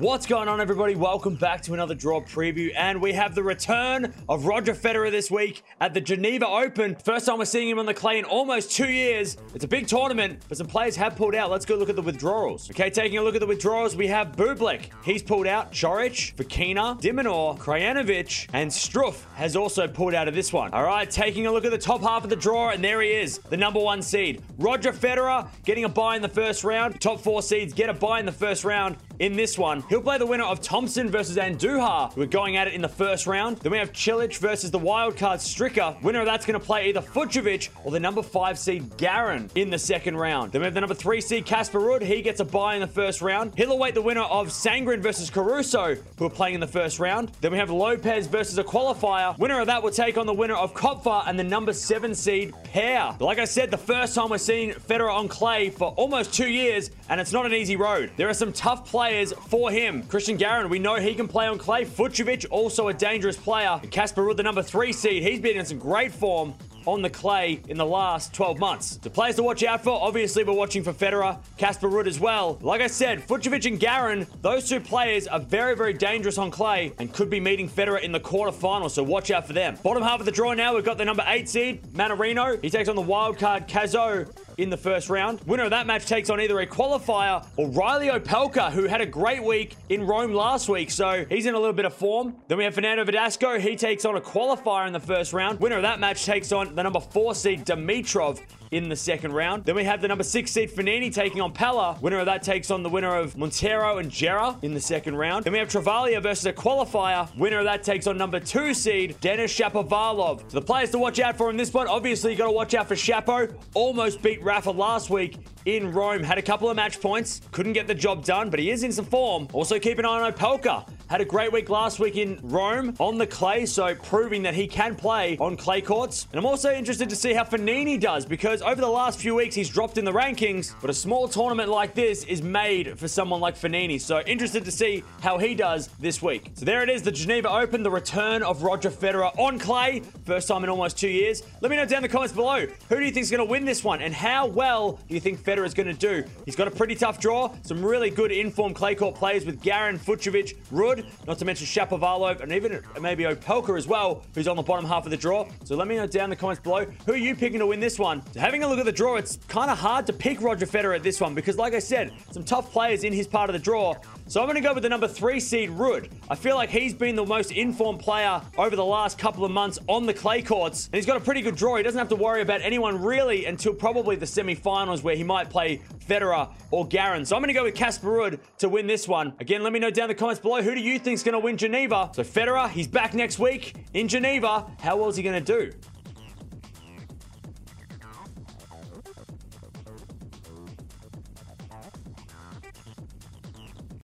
What's going on, everybody? Welcome back to another draw preview, and we have the return of Roger Federer this week at the Geneva Open. First time we're seeing him on the clay in almost two years. It's a big tournament, but some players have pulled out. Let's go look at the withdrawals. Okay, taking a look at the withdrawals, we have Bublik. He's pulled out. Coric, Fokina, de Minaur, Krajinovic, and Struff has also pulled out of this one. All right, taking a look at the top half of the draw, and there he is, the number one seed. Roger Federer getting a bye in the first round. Top four seeds get a bye in the first round in this one. He'll play the winner of Thompson versus Andujar, who are going at it in the first round. Then we have Cilic versus the wildcard Stricker. Winner of that's going to play either Fucsovics or the number five seed Garin in the second round. Then we have the number three seed Casper. He gets a bye in the first round. He'll await the winner of Sandgren versus Caruso, who are playing in the first round. Then we have Lopez versus a qualifier. Winner of that will take on the winner of Koepfer and the number seven seed Paire. Like I said, the first time we're seeing Federer on clay for almost two years, and it's not an easy road. There are some tough players for him. Christian Garin, we know he can play on clay. Fucsovics, also a dangerous player. Casper Ruud, the number three seed, he's been in some great form on the clay in the last 12 months. The players to watch out for, obviously we're watching for Federer, Casper Ruud as well. Like I said, Fucsovics and Garin, those two players are very, very dangerous on clay and could be meeting Federer in the quarterfinals, so watch out for them. Bottom half of the draw now, we've got the number 8 seed, Mannarino. He takes on the wildcard Cazaux in the first round. Winner of that match takes on either a qualifier or Reilly Opelka, who had a great week in Rome last week, so he's in a little bit of form. Then we have Fernando Verdasco. He takes on a qualifier in the first round. Winner of that match takes on the number four seed Dimitrov in the second round. Then we have the number six seed Fognini taking on Pella. Winner of that takes on the winner of Montero and Gera in the second round. Then we have Travaglia versus a qualifier. Winner of that takes on number two seed Denis Shapovalov. So the players to watch out for in this one, obviously you got to watch out for Shapo. Almost beat Rafa last week in Rome. Had a couple of match points. Couldn't get the job done, but he is in some form. Also keep an eye on Opelka. Had a great week last week in Rome on the clay, so proving that he can play on clay courts. And I'm also interested to see how Fognini does because over the last few weeks he's dropped in the rankings, but a small tournament like this is made for someone like Fognini. So interested to see how he does this week. So there it is, the Geneva Open, the return of Roger Federer on clay. First time in almost two years. Let me know down in the comments below, who do you think is going to win this one and how well do you think Federer is going to do? He's got a pretty tough draw, some really good informed clay court players with Garin, Fucsovics, Not to mention Shapovalov, and even maybe Opelka as well, who's on the bottom half of the draw. So let me know down in the comments below, who are you picking to win this one? So having a look at the draw, it's kind of hard to pick Roger Federer at this one, because like I said, some tough players in his part of the draw. So I'm going to go with the number three seed, Ruud. I feel like he's been the most informed player over the last couple of months on the clay courts, and he's got a pretty good draw. He doesn't have to worry about anyone really until probably the semi-finals where he might play Federer or Garin. So I'm going to go with Casper Ruud to win this one. Again, let me know down in the comments below, who do you think is going to win Geneva? So Federer, he's back next week in Geneva. How well is he going to do?